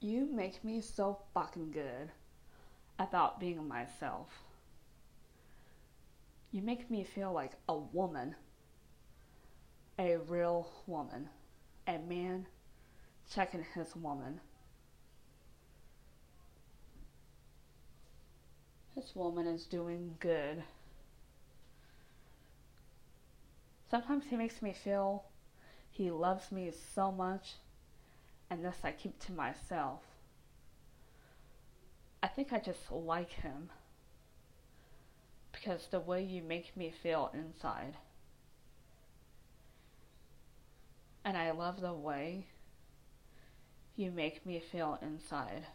You make me so fucking good about being myself. You make me feel like a woman, a real woman, a man checking his woman. This woman is doing good. Sometimes he makes me feel he loves me so much, and this I keep to myself. I think I just like him because the way you make me feel inside. And I love the way you make me feel inside.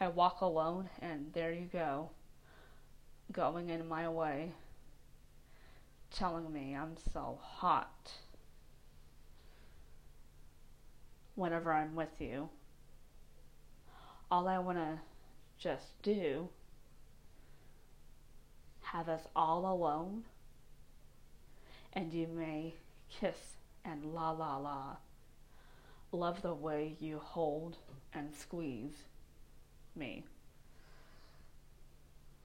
I walk alone, and there you go, going in my way, telling me I'm so hot whenever I'm with you. All I want to just do have us all alone and you may kiss and la la la. Love the way you hold and squeeze me.